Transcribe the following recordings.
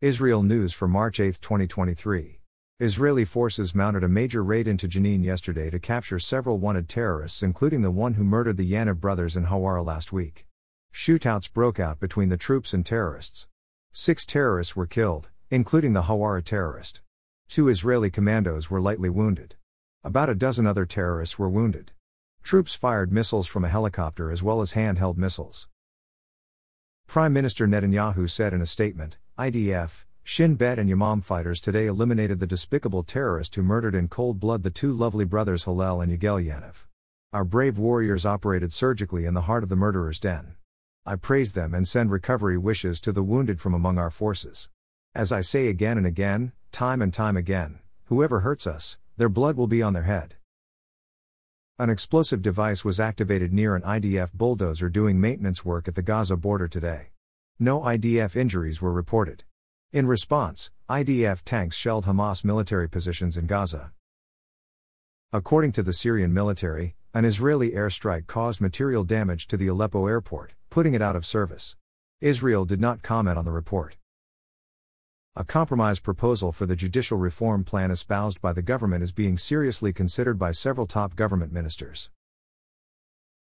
Israel News for March 8, 2023. Israeli forces mounted a major raid into Jenin yesterday to capture several wanted terrorists, including the one who murdered the Yaniv brothers in Hawara last week. Shootouts broke out between the troops and terrorists. Six terrorists were killed, including the Hawara terrorist. Two Israeli commandos were lightly wounded. About a dozen other terrorists were wounded. Troops fired missiles from a helicopter as well as handheld missiles. Prime Minister Netanyahu said in a statement IDF, Shin Bet and Yamam fighters today eliminated the despicable terrorist who murdered in cold blood the two lovely brothers Hillel and Yagel Yaniv. Our brave warriors operated surgically in the heart of the murderer's den. I praise them and send recovery wishes to the wounded from among our forces. As I say again and again, time and time again, whoever hurts us, their blood will be on their head. An explosive device was activated near an IDF bulldozer doing maintenance work at the Gaza border today. No IDF injuries were reported. In response, IDF tanks shelled Hamas military positions in Gaza. According to the Syrian military, an Israeli airstrike caused material damage to the Aleppo airport, putting it out of service. Israel did not comment on the report. A compromise proposal for the judicial reform plan espoused by the government is being seriously considered by several top government ministers.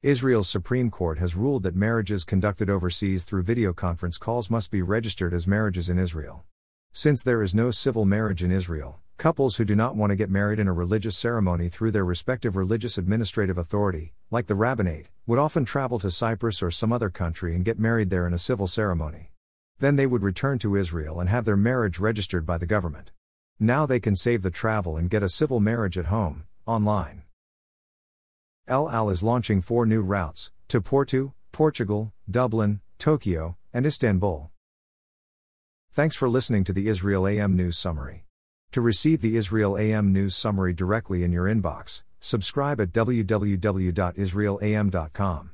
Israel's Supreme Court has ruled that marriages conducted overseas through video conference calls must be registered as marriages in Israel. Since there is no civil marriage in Israel, couples who do not want to get married in a religious ceremony through their respective religious administrative authority, like the rabbinate, would often travel to Cyprus or some other country and get married there in a civil ceremony. Then they would return to Israel and have their marriage registered by the government. Now they can save the travel and get a civil marriage at home, online. El Al is launching four new routes to Porto, Portugal, Dublin, Tokyo, and Istanbul. Thanks for listening to the Israel AM News Summary. To receive the Israel AM News Summary directly in your inbox, subscribe at www.israelam.com.